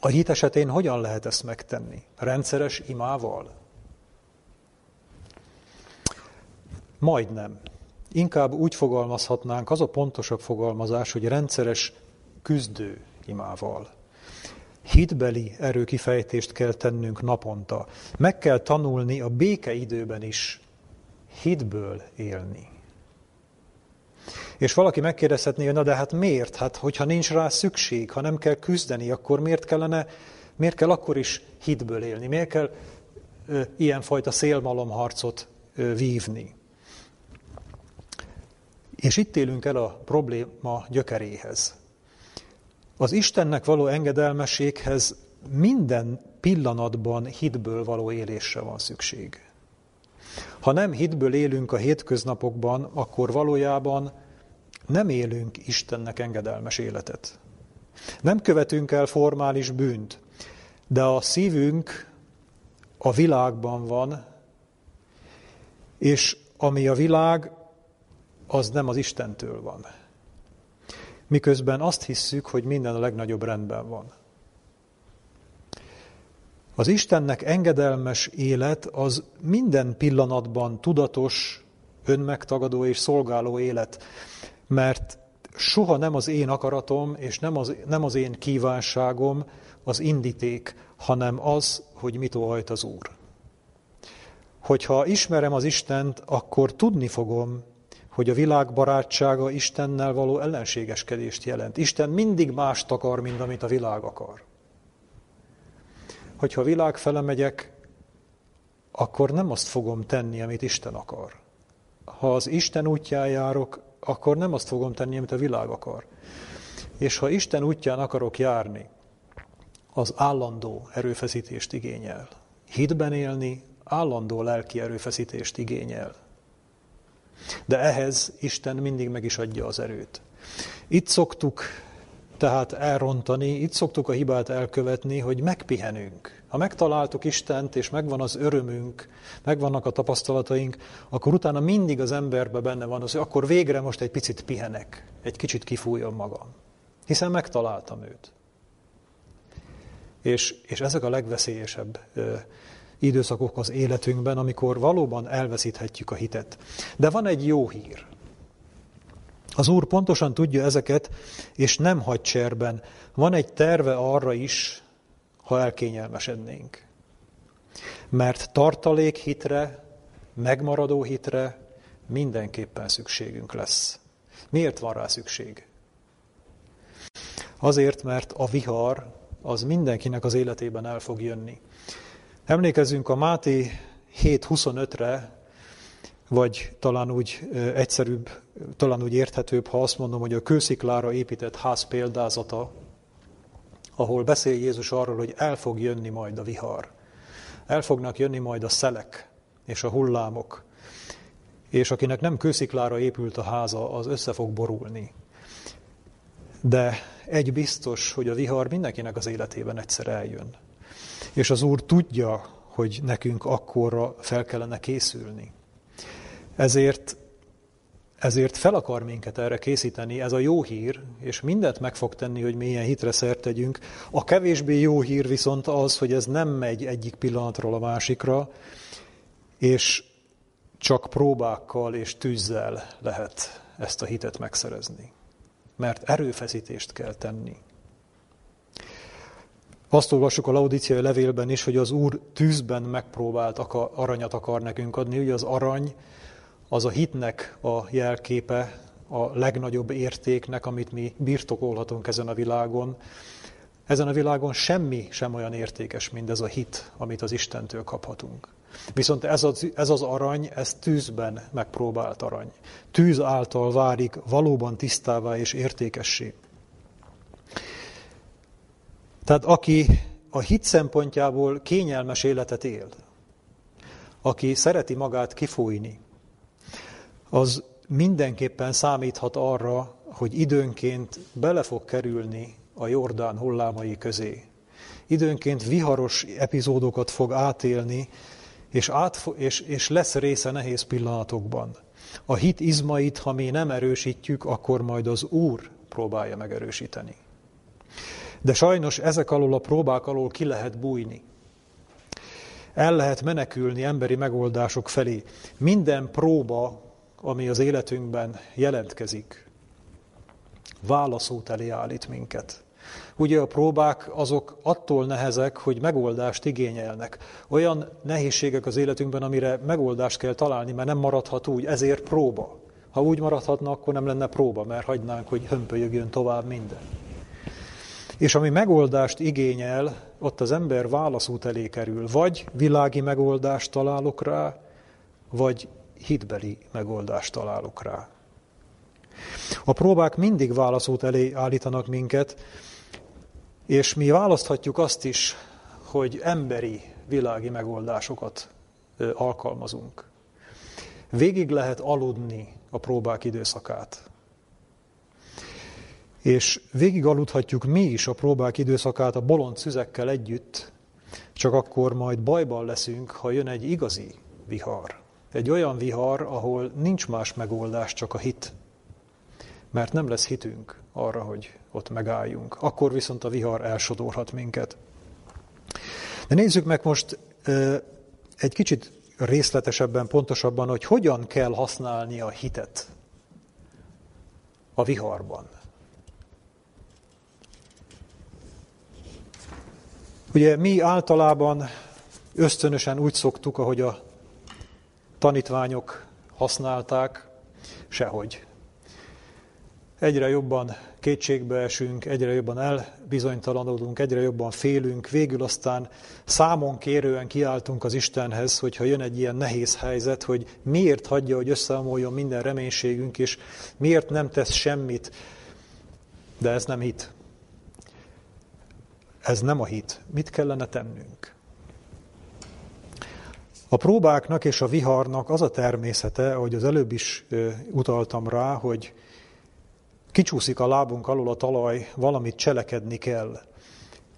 S1: A hit esetén hogyan lehet ezt megtenni? Rendszeres imával? Majdnem. Inkább úgy fogalmazhatnánk, az a pontosabb fogalmazás, hogy rendszeres küzdő imával. Hitbeli erőkifejtést kell tennünk naponta. Meg kell tanulni a békeidőben is hitből élni. És valaki megkérdezhetné, na de hát miért? Hát hogyha nincs rá szükség, ha nem kell küzdeni, akkor miért kellene, miért kell akkor is hitből élni? Miért kell ö, ilyenfajta szélmalomharcot ö, vívni? És itt élünk el a probléma gyökeréhez. Az Istennek való engedelmességhez minden pillanatban hitből való élésre van szükség. Ha nem hitből élünk a hétköznapokban, akkor valójában nem élünk Istennek engedelmes életet. Nem követünk el formális bűnt. De a szívünk a világban van, és ami a világ, az nem az Istentől van. Miközben azt hisszük, hogy minden a legnagyobb rendben van. Az Istennek engedelmes élet az minden pillanatban tudatos, önmegtagadó és szolgáló élet, mert soha nem az én akaratom és nem az, nem az én kívánságom az indíték, hanem az, hogy mit óhajt az Úr. Hogyha ismerem az Istent, akkor tudni fogom, hogy a világ barátsága Istennel való ellenségeskedést jelent. Isten mindig mást akar, mint amit a világ akar. Hogyha a világ fele megyek, akkor nem azt fogom tenni, amit Isten akar. Ha az Isten útján járok, akkor nem azt fogom tenni, amit a világ akar. És ha Isten útján akarok járni, az állandó erőfeszítést igényel. Hitben élni állandó lelki erőfeszítést igényel. De ehhez Isten mindig meg is adja az erőt. Itt szoktuk tehát elrontani, itt szoktuk a hibát elkövetni, hogy megpihenünk. Ha megtaláltuk Istent, és megvan az örömünk, megvannak a tapasztalataink, akkor utána mindig az emberbe benne van az, hogy akkor végre most egy picit pihenek, egy kicsit kifújom magam. Hiszen megtaláltam őt. És, és ezek a legveszélyesebb időszakok az életünkben, amikor valóban elveszíthetjük a hitet. De van egy jó hír. Az Úr pontosan tudja ezeket, és nem hagy cserben. Van egy terve arra is, ha elkényelmesednénk. Mert tartalék hitre, megmaradó hitre mindenképpen szükségünk lesz. Miért van rá szükség? Azért, mert a vihar az mindenkinek az életében el fog jönni. Emlékezzünk a Máté 7.25-re, vagy talán úgy egyszerűbb, talán úgy érthetőbb, ha azt mondom, hogy a kősziklára épített ház példázata, ahol beszél Jézus arról, hogy el fog jönni majd a vihar. El fognak jönni majd a szelek és a hullámok. És akinek nem kősziklára épült a háza, az össze fog borulni. De egy biztos, hogy a vihar mindenkinek az életében egyszer eljön. És az Úr tudja, hogy nekünk akkorra fel kellene készülni. Ezért, ezért fel akar minket erre készíteni, ez a jó hír, és mindent meg fog tenni, hogy milyen hitre szert tegyünk. A kevésbé jó hír viszont az, hogy ez nem megy egyik pillanatról a másikra, és csak próbákkal és tűzzel lehet ezt a hitet megszerezni. Mert erőfeszítést kell tenni. Azt olvassuk a Laudiciai levélben is, hogy az Úr tűzben megpróbált aranyat akar nekünk adni. Ugye az arany az a hitnek a jelképe, a legnagyobb értéknek, amit mi birtokolhatunk ezen a világon. Ezen a világon semmi sem olyan értékes, mint ez a hit, amit az Istentől kaphatunk. Viszont ez az, ez az arany, ez tűzben megpróbált arany. Tűz által várik valóban tisztává és értékessé. Tehát aki a hit szempontjából kényelmes életet él, aki szereti magát kifújni, az mindenképpen számíthat arra, hogy időnként bele fog kerülni a Jordán hullámai közé. Időnként viharos epizódokat fog átélni, és, át, és, és lesz része nehéz pillanatokban. A hit izmait, ha mi nem erősítjük, akkor majd az Úr próbálja megerősíteni. De sajnos ezek alól a próbák alól ki lehet bújni. El lehet menekülni emberi megoldások felé. Minden próba ami az életünkben jelentkezik, válaszút elé állít minket. Ugye a próbák azok attól nehezek, hogy megoldást igényelnek. Olyan nehézségek az életünkben, amire megoldást kell találni, mert nem maradhat úgy, ezért próba. Ha úgy maradhatna, akkor nem lenne próba, mert hagynánk, hogy hömpölyögjön tovább minden. És ami megoldást igényel, ott az ember válaszút elé kerül. Vagy világi megoldást találok rá, vagy hitbeli megoldást találok rá. A próbák mindig válaszút elé állítanak minket, és mi választhatjuk azt is, hogy emberi, világi megoldásokat alkalmazunk. Végig lehet aludni a próbák időszakát. És végig aludhatjuk mi is a próbák időszakát a bolond szüzekkel együtt, Csak akkor majd bajban leszünk, ha jön egy igazi vihar. Egy olyan vihar, ahol nincs más megoldás, csak a hit. Mert nem lesz hitünk arra, hogy ott megálljunk. Akkor viszont a vihar elsodorhat minket. De nézzük meg most egy kicsit részletesebben, pontosabban, hogy hogyan kell használni a hitet a viharban. Ugye mi általában ösztönösen úgy szoktuk, ahogy a tanítványok használták, sehogy. Egyre jobban kétségbe esünk, egyre jobban elbizonytalanodunk, egyre jobban félünk, végül aztán számon kérően kiáltunk az Istenhez, hogyha jön egy ilyen nehéz helyzet, hogy miért hagyja, hogy összeomoljon minden reménységünk, és miért nem tesz semmit, de ez nem hit. Ez nem a hit. Mit kellene tennünk? A próbáknak és a viharnak az a természete, ahogy az előbb is utaltam rá, hogy kicsúszik a lábunk alól a talaj, valamit cselekedni kell,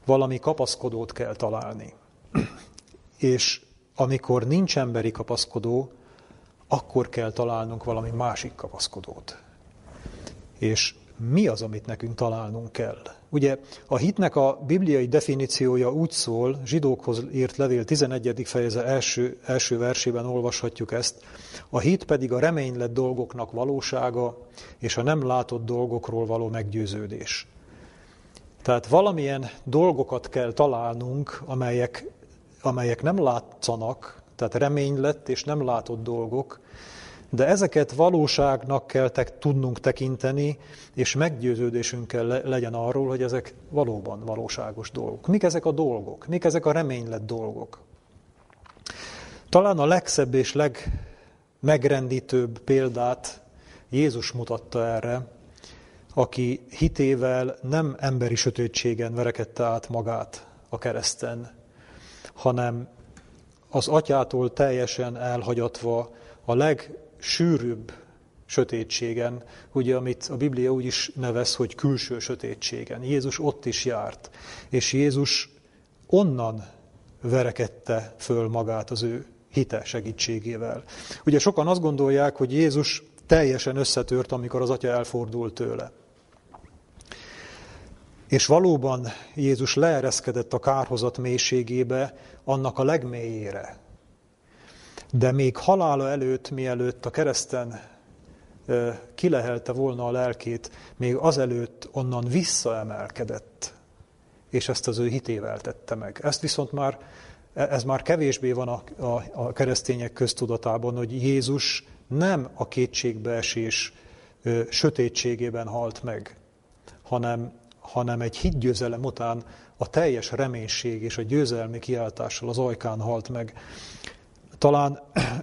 S1: valami kapaszkodót kell találni. És amikor nincs emberi kapaszkodó, akkor kell találnunk valami másik kapaszkodót. És mi az, amit nekünk találnunk kell? Ugye a hitnek a bibliai definíciója úgy szól, zsidókhoz írt levél 11. fejeze első, első versében olvashatjuk ezt, a hit pedig a reménylett dolgoknak valósága, és a nem látott dolgokról való meggyőződés. Tehát valamilyen dolgokat kell találnunk, amelyek, amelyek nem látszanak, tehát reménylett és nem látott dolgok, de ezeket valóságnak kell te, tudnunk tekinteni, és meggyőződésünk kell le, legyen arról, hogy ezek valóban valóságos dolgok. Mik ezek a dolgok? Mik ezek a reménylett dolgok? Talán a legszebb és legmegrendítőbb példát Jézus mutatta erre, aki hitével nem emberi sötétségen verekedte át magát a kereszten, hanem az atyától teljesen elhagyatva a leg sűrűbb sötétségen, ugye, amit a Biblia úgy is nevez, hogy külső sötétségen. Jézus ott is járt, és Jézus onnan verekedte föl magát az ő hite segítségével. Ugye sokan azt gondolják, hogy Jézus teljesen összetört, amikor az atya elfordult tőle. És valóban Jézus leereszkedett a kárhozat mélységébe, annak a legmélyére, de még halála előtt, mielőtt a kereszten kilehelte volna a lelkét, még azelőtt onnan visszaemelkedett, és ezt az ő hitével tette meg. Ezt viszont már, ez már kevésbé van a, a, a keresztények köztudatában, hogy Jézus nem a kétségbeesés ö, sötétségében halt meg, hanem, hanem egy hitgyőzelem után a teljes reménység és a győzelmi kiáltással az ajkán halt meg. Talán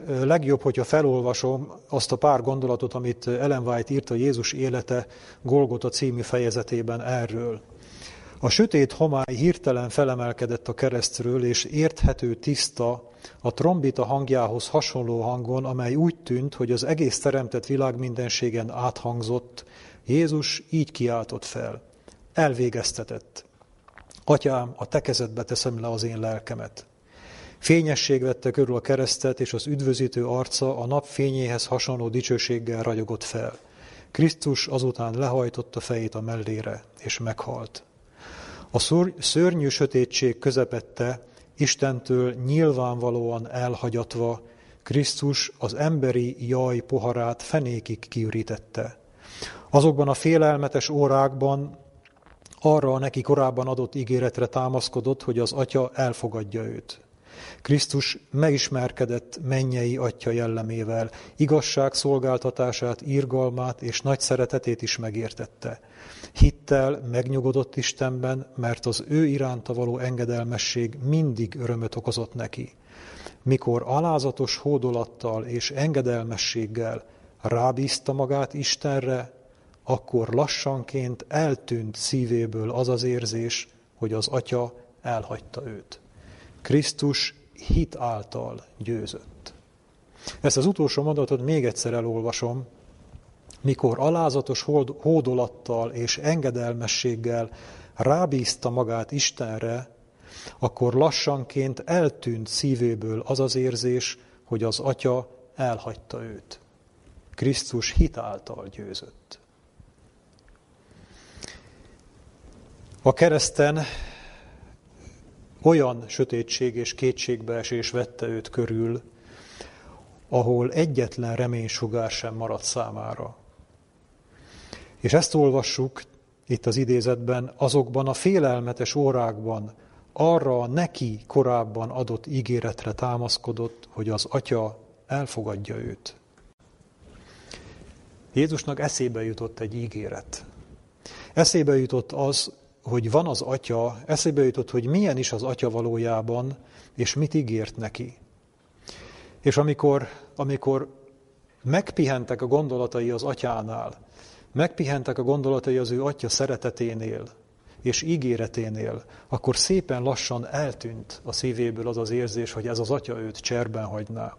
S1: legjobb, hogyha felolvasom azt a pár gondolatot, amit Ellen White írt a Jézus élete Golgota című fejezetében erről. A sötét homály hirtelen felemelkedett a keresztről, és érthető, tiszta, a trombita hangjához hasonló hangon, amely úgy tűnt, hogy az egész teremtett világ mindenségen áthangzott, Jézus így kiáltott fel. Elvégeztetett. Atyám, a te kezedbe teszem le az én lelkemet. Fényesség vette körül a keresztet, és az üdvözítő arca a nap fényéhez hasonló dicsőséggel ragyogott fel. Krisztus azután lehajtotta fejét a mellére, és meghalt. A szörnyű sötétség közepette, Istentől nyilvánvalóan elhagyatva, Krisztus az emberi jaj poharát fenékig kiürítette. Azokban a félelmetes órákban arra a neki korábban adott ígéretre támaszkodott, hogy az atya elfogadja őt. Krisztus megismerkedett mennyei atya jellemével, igazság szolgáltatását, írgalmát és nagy szeretetét is megértette. Hittel megnyugodott Istenben, mert az ő iránta való engedelmesség mindig örömöt okozott neki. Mikor alázatos hódolattal és engedelmességgel rábízta magát Istenre, akkor lassanként eltűnt szívéből az az érzés, hogy az atya elhagyta őt. Krisztus hit által győzött. Ezt az utolsó mondatot még egyszer elolvasom. Mikor alázatos hódolattal és engedelmességgel rábízta magát Istenre, akkor lassanként eltűnt szívéből az az érzés, hogy az atya elhagyta őt. Krisztus hitáltal győzött. A kereszten olyan sötétség és kétségbeesés vette őt körül, ahol egyetlen reménysugár sem maradt számára. És ezt olvassuk itt az idézetben, azokban a félelmetes órákban arra a neki korábban adott ígéretre támaszkodott, hogy az atya elfogadja őt. Jézusnak eszébe jutott egy ígéret. Eszébe jutott az, hogy van az atya, eszébe jutott, hogy milyen is az atya valójában, és mit ígért neki. És amikor, amikor megpihentek a gondolatai az atyánál, megpihentek a gondolatai az ő atya szereteténél és ígéreténél, akkor szépen lassan eltűnt a szívéből az az érzés, hogy ez az atya őt cserben hagyná.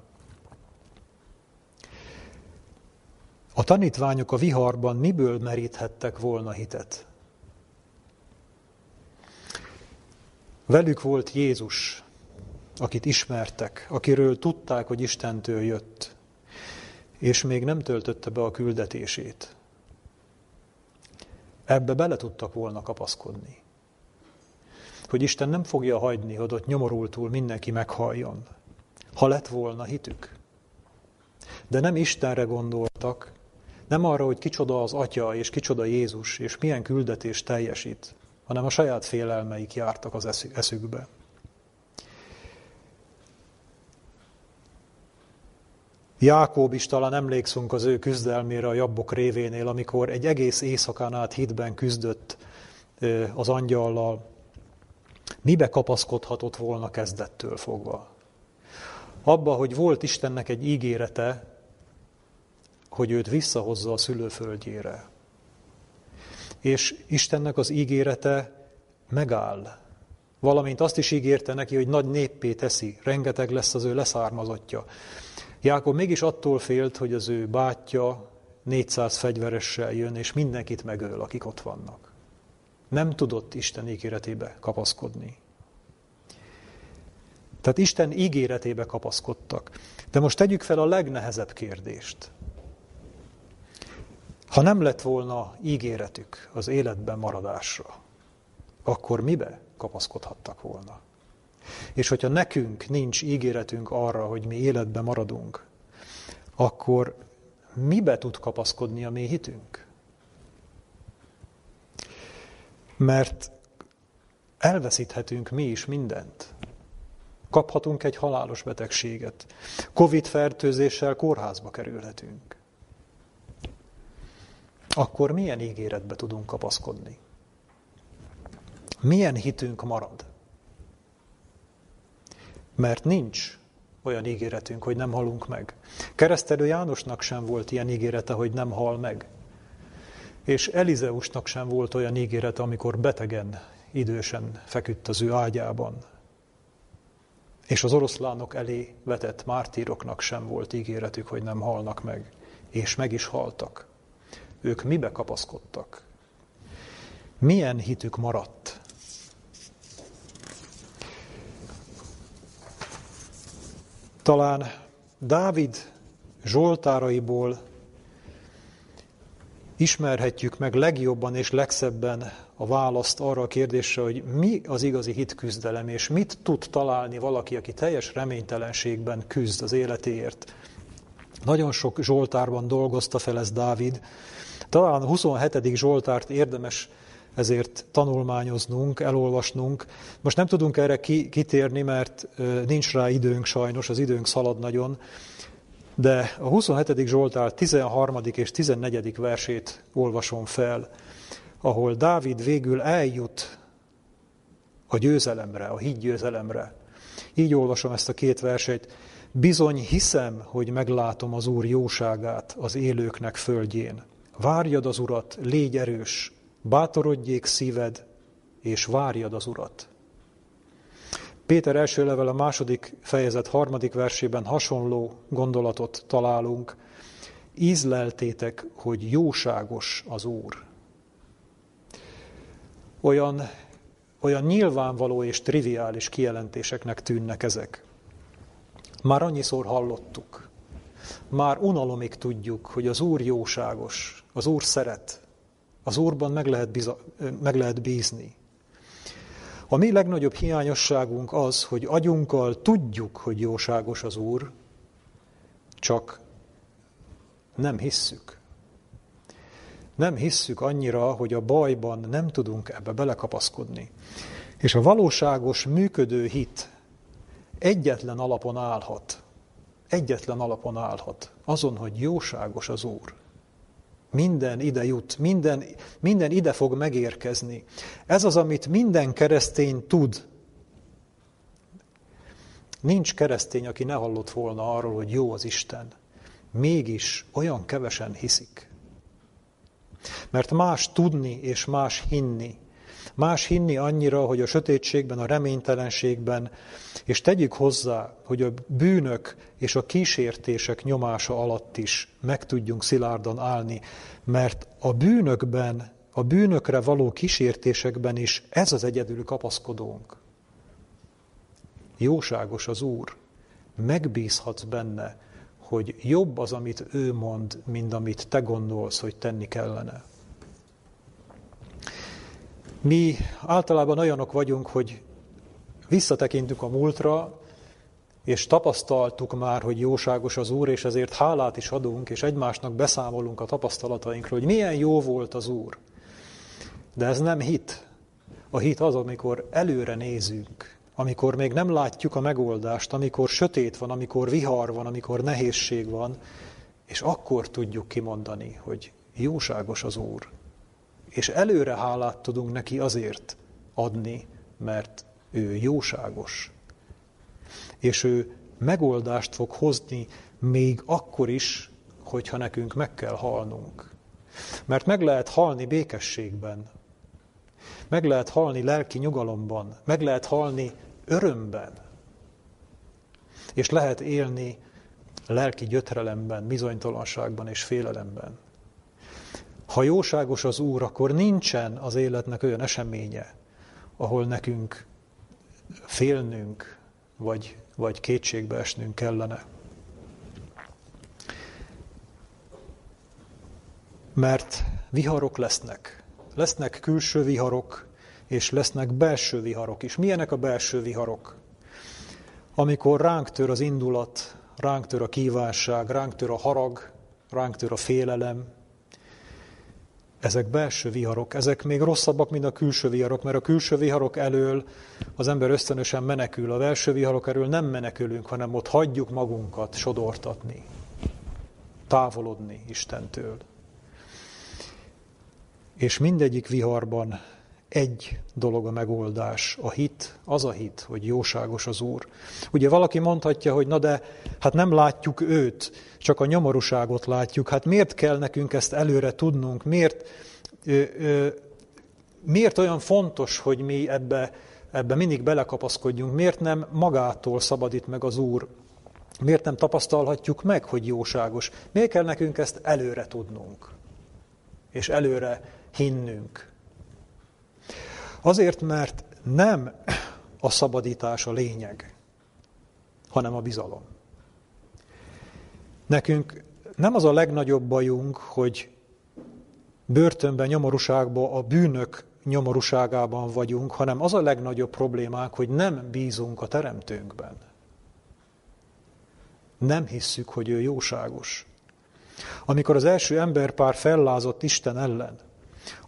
S1: A tanítványok a viharban miből meríthettek volna hitet? Velük volt Jézus, akit ismertek, akiről tudták, hogy Istentől jött, és még nem töltötte be a küldetését. Ebbe bele tudtak volna kapaszkodni. Hogy Isten nem fogja hagyni, hogy ott nyomorultul mindenki meghalljon, ha lett volna hitük. De nem Istenre gondoltak, nem arra, hogy kicsoda az Atya és kicsoda Jézus, és milyen küldetés teljesít, hanem a saját félelmeik jártak az eszükbe. Jákob is talán emlékszünk az ő küzdelmére a jabbok révénél, amikor egy egész éjszakán át hitben küzdött az angyallal. Mibe kapaszkodhatott volna kezdettől fogva? Abba, hogy volt Istennek egy ígérete, hogy őt visszahozza a szülőföldjére. És Istennek az ígérete megáll. Valamint azt is ígérte neki, hogy nagy néppé teszi, rengeteg lesz az ő leszármazottja. Jákob mégis attól félt, hogy az ő bátyja 400 fegyveressel jön, és mindenkit megöl, akik ott vannak. Nem tudott Isten ígéretébe kapaszkodni. Tehát Isten ígéretébe kapaszkodtak. De most tegyük fel a legnehezebb kérdést. Ha nem lett volna ígéretük az életben maradásra, akkor mibe kapaszkodhattak volna? És hogyha nekünk nincs ígéretünk arra, hogy mi életben maradunk, akkor mibe tud kapaszkodni a mi hitünk? Mert elveszíthetünk mi is mindent. Kaphatunk egy halálos betegséget. Covid fertőzéssel kórházba kerülhetünk. Akkor milyen ígéretbe tudunk kapaszkodni? Milyen hitünk marad? Mert nincs olyan ígéretünk, hogy nem halunk meg. Keresztelő Jánosnak sem volt ilyen ígérete, hogy nem hal meg. És Elizeusnak sem volt olyan ígérete, amikor betegen, idősen feküdt az ő ágyában. És az oroszlánok elé vetett mártíroknak sem volt ígéretük, hogy nem halnak meg. És meg is haltak. Ők mibe kapaszkodtak? Milyen hitük maradt? Talán Dávid zsoltáraiból ismerhetjük meg legjobban és legszebben a választ arra a kérdésre, hogy mi az igazi hitküzdelem, és mit tud találni valaki, aki teljes reménytelenségben küzd az életéért. Nagyon sok zsoltárban dolgozta fel ez Dávid. Talán a 27. zsoltárt érdemes ezért tanulmányoznunk, elolvasnunk. Most nem tudunk erre kitérni, mert nincs rá időnk sajnos, az időnk szalad nagyon, de a 27. Zsoltár 13. és 14. versét olvasom fel, ahol Dávid végül eljut a győzelemre, a híd győzelemre. Így olvasom ezt a két verset. Bizony hiszem, hogy meglátom az Úr jóságát az élőknek földjén. Várjad az Urat, légy erős, Bátorodjék szíved, és várjad az Urat. Péter első level a második fejezet harmadik versében hasonló gondolatot találunk. Ízleltétek, hogy jóságos az Úr. Olyan, olyan nyilvánvaló és triviális kijelentéseknek tűnnek ezek. Már annyiszor hallottuk, már unalomig tudjuk, hogy az Úr jóságos, az Úr szeret, az Úrban meg lehet, biza, meg lehet bízni. A mi legnagyobb hiányosságunk az, hogy agyunkkal tudjuk, hogy jóságos az Úr, csak nem hisszük. Nem hisszük annyira, hogy a bajban nem tudunk ebbe belekapaszkodni. És a valóságos, működő hit egyetlen alapon állhat. Egyetlen alapon állhat. Azon, hogy jóságos az Úr. Minden ide jut, minden, minden ide fog megérkezni. Ez az, amit minden keresztény tud. Nincs keresztény, aki ne hallott volna arról, hogy jó az Isten. Mégis olyan kevesen hiszik. Mert más tudni és más hinni. Más hinni annyira, hogy a sötétségben, a reménytelenségben, és tegyük hozzá, hogy a bűnök és a kísértések nyomása alatt is meg tudjunk szilárdan állni, mert a bűnökben, a bűnökre való kísértésekben is ez az egyedüli kapaszkodónk. Jóságos az Úr, megbízhatsz benne, hogy jobb az, amit ő mond, mint amit te gondolsz, hogy tenni kellene. Mi általában olyanok vagyunk, hogy visszatekintünk a múltra, és tapasztaltuk már, hogy jóságos az Úr, és ezért hálát is adunk, és egymásnak beszámolunk a tapasztalatainkról, hogy milyen jó volt az Úr. De ez nem hit. A hit az, amikor előre nézünk, amikor még nem látjuk a megoldást, amikor sötét van, amikor vihar van, amikor nehézség van, és akkor tudjuk kimondani, hogy jóságos az Úr. És előre hálát tudunk neki azért adni, mert ő jóságos. És ő megoldást fog hozni még akkor is, hogyha nekünk meg kell halnunk. Mert meg lehet halni békességben, meg lehet halni lelki nyugalomban, meg lehet halni örömben, és lehet élni lelki gyötrelemben, bizonytalanságban és félelemben. Ha jóságos az Úr, akkor nincsen az életnek olyan eseménye, ahol nekünk félnünk, vagy, vagy kétségbe esnünk kellene. Mert viharok lesznek. Lesznek külső viharok, és lesznek belső viharok is. Milyenek a belső viharok? Amikor ránk tör az indulat, ránk tör a kívánság, ránk tör a harag, ránk tör a félelem, ezek belső viharok, ezek még rosszabbak, mint a külső viharok, mert a külső viharok elől az ember ösztönösen menekül, a belső viharok elől nem menekülünk, hanem ott hagyjuk magunkat sodortatni, távolodni Istentől. És mindegyik viharban egy dolog a megoldás, a hit, az a hit, hogy jóságos az Úr. Ugye valaki mondhatja, hogy na de, hát nem látjuk őt, csak a nyomorúságot látjuk, hát miért kell nekünk ezt előre tudnunk, miért, ö, ö, miért olyan fontos, hogy mi ebbe, ebbe mindig belekapaszkodjunk, miért nem magától szabadít meg az Úr, miért nem tapasztalhatjuk meg, hogy jóságos, miért kell nekünk ezt előre tudnunk, és előre hinnünk. Azért, mert nem a szabadítás a lényeg, hanem a bizalom. Nekünk nem az a legnagyobb bajunk, hogy börtönben, nyomorúságban, a bűnök nyomorúságában vagyunk, hanem az a legnagyobb problémák, hogy nem bízunk a Teremtőnkben. Nem hisszük, hogy ő jóságos. Amikor az első emberpár fellázott Isten ellen,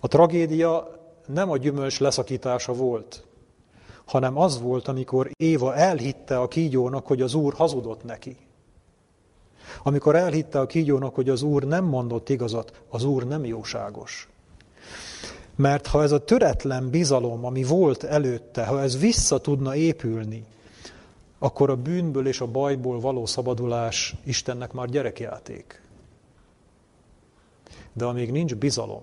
S1: a tragédia nem a gyümölcs leszakítása volt, hanem az volt, amikor Éva elhitte a kígyónak, hogy az Úr hazudott neki. Amikor elhitte a kígyónak, hogy az Úr nem mondott igazat, az Úr nem jóságos. Mert ha ez a töretlen bizalom, ami volt előtte, ha ez vissza tudna épülni, akkor a bűnből és a bajból való szabadulás Istennek már gyerekjáték. De amíg nincs bizalom,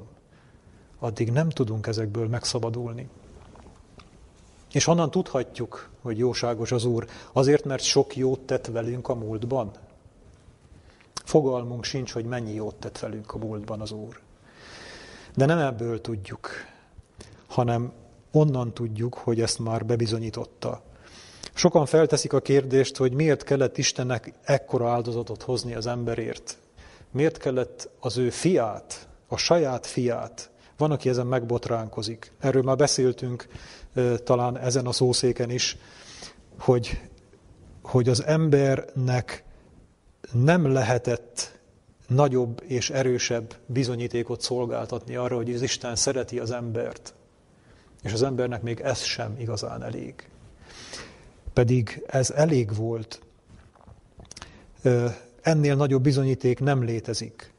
S1: addig nem tudunk ezekből megszabadulni. És honnan tudhatjuk, hogy jóságos az Úr? Azért, mert sok jót tett velünk a múltban? Fogalmunk sincs, hogy mennyi jót tett velünk a múltban az Úr. De nem ebből tudjuk, hanem onnan tudjuk, hogy ezt már bebizonyította. Sokan felteszik a kérdést, hogy miért kellett Istennek ekkora áldozatot hozni az emberért. Miért kellett az ő fiát, a saját fiát. Van, aki ezen megbotránkozik. Erről már beszéltünk talán ezen a szószéken is, hogy, hogy az embernek nem lehetett nagyobb és erősebb bizonyítékot szolgáltatni arra, hogy az Isten szereti az embert. És az embernek még ez sem igazán elég. Pedig ez elég volt. Ennél nagyobb bizonyíték nem létezik.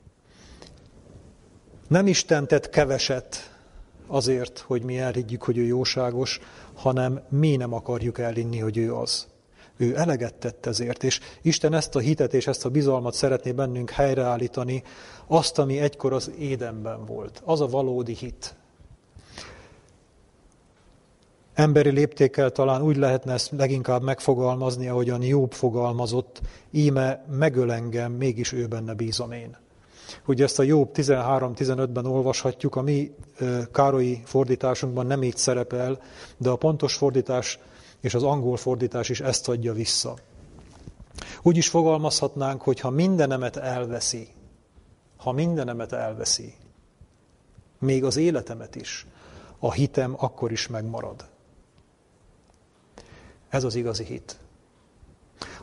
S1: Nem Isten tett keveset azért, hogy mi elhiggyük, hogy ő jóságos, hanem mi nem akarjuk elinni, hogy ő az. Ő eleget tett ezért, és Isten ezt a hitet és ezt a bizalmat szeretné bennünk helyreállítani, azt, ami egykor az édenben volt. Az a valódi hit. Emberi léptékkel talán úgy lehetne ezt leginkább megfogalmazni, ahogyan Jobb fogalmazott, íme megöl engem, mégis ő benne bízom én. Ugye ezt a Jobb 13-15-ben olvashatjuk, a mi Károlyi fordításunkban nem így szerepel, de a pontos fordítás és az angol fordítás is ezt adja vissza. Úgy is fogalmazhatnánk, hogy ha mindenemet elveszi, ha mindenemet elveszi, még az életemet is, a hitem akkor is megmarad. Ez az igazi hit.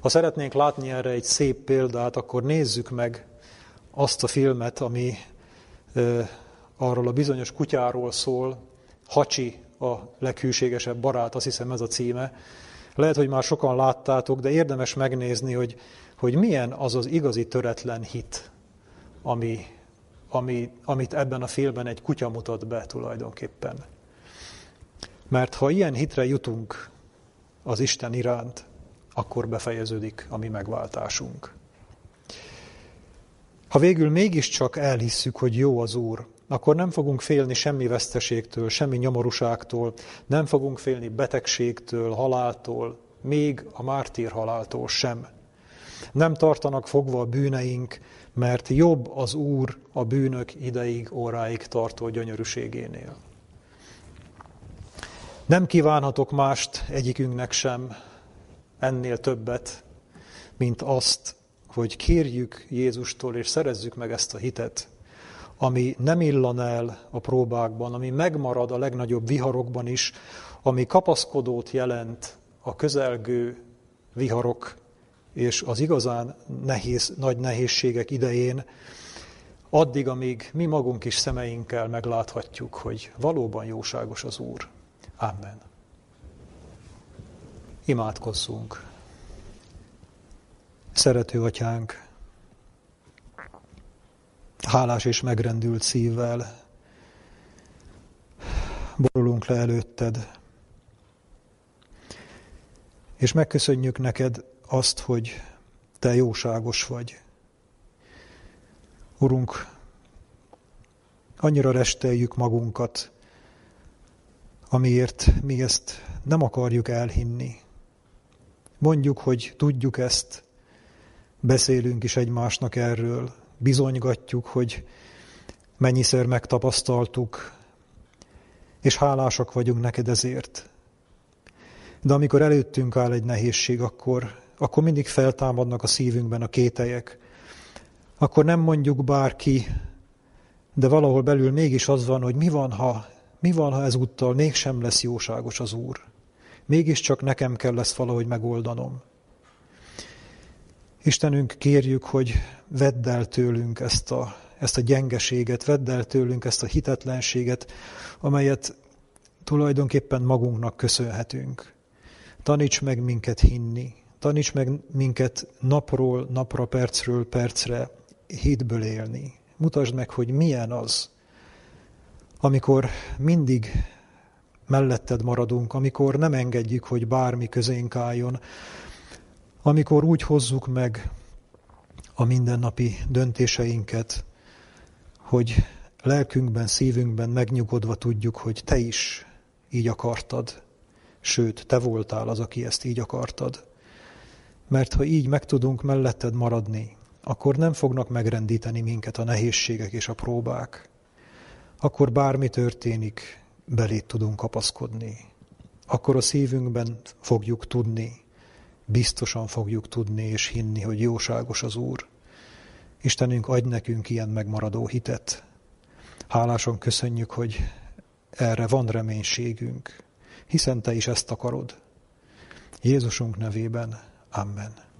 S1: Ha szeretnénk látni erre egy szép példát, akkor nézzük meg azt a filmet, ami ö, arról a bizonyos kutyáról szól, Hacsi a leghűségesebb barát, azt hiszem ez a címe. Lehet, hogy már sokan láttátok, de érdemes megnézni, hogy, hogy milyen az az igazi töretlen hit, ami, ami, amit ebben a filmben egy kutya mutat be tulajdonképpen. Mert ha ilyen hitre jutunk az Isten iránt, akkor befejeződik a mi megváltásunk. Ha végül mégiscsak elhisszük, hogy jó az Úr, akkor nem fogunk félni semmi veszteségtől, semmi nyomorúságtól, nem fogunk félni betegségtől, haláltól, még a mártír haláltól sem. Nem tartanak fogva a bűneink, mert jobb az Úr a bűnök ideig, óráig tartó gyönyörűségénél. Nem kívánhatok mást egyikünknek sem, ennél többet, mint azt, hogy kérjük Jézustól, és szerezzük meg ezt a hitet, ami nem illan el a próbákban, ami megmarad a legnagyobb viharokban is, ami kapaszkodót jelent a közelgő viharok és az igazán nehéz, nagy nehézségek idején, addig, amíg mi magunk is szemeinkkel megláthatjuk, hogy valóban jóságos az Úr. Amen. Imádkozzunk. Szerető atyánk, hálás és megrendült szívvel borulunk le előtted, és megköszönjük neked azt, hogy te jóságos vagy. Urunk, annyira resteljük magunkat, amiért mi ezt nem akarjuk elhinni. Mondjuk, hogy tudjuk ezt, beszélünk is egymásnak erről, bizonygatjuk, hogy mennyiszer megtapasztaltuk, és hálásak vagyunk neked ezért. De amikor előttünk áll egy nehézség, akkor, akkor mindig feltámadnak a szívünkben a kételyek. Akkor nem mondjuk bárki, de valahol belül mégis az van, hogy mi van, ha, mi van, ha ezúttal mégsem lesz jóságos az Úr. Mégiscsak nekem kell ezt valahogy megoldanom. Istenünk, kérjük, hogy vedd el tőlünk ezt a, ezt a gyengeséget, vedd el tőlünk ezt a hitetlenséget, amelyet tulajdonképpen magunknak köszönhetünk. Taníts meg minket hinni, taníts meg minket napról, napra, percről, percre hitből élni. Mutasd meg, hogy milyen az, amikor mindig melletted maradunk, amikor nem engedjük, hogy bármi közénk álljon, amikor úgy hozzuk meg a mindennapi döntéseinket, hogy lelkünkben, szívünkben megnyugodva tudjuk, hogy te is így akartad, sőt, te voltál az, aki ezt így akartad. Mert ha így meg tudunk melletted maradni, akkor nem fognak megrendíteni minket a nehézségek és a próbák. Akkor bármi történik,
S2: belét tudunk kapaszkodni. Akkor a szívünkben fogjuk tudni, biztosan fogjuk tudni és hinni, hogy jóságos az Úr. Istenünk, adj nekünk ilyen megmaradó hitet. Hálásan köszönjük, hogy erre van reménységünk, hiszen Te is ezt akarod. Jézusunk nevében. Amen.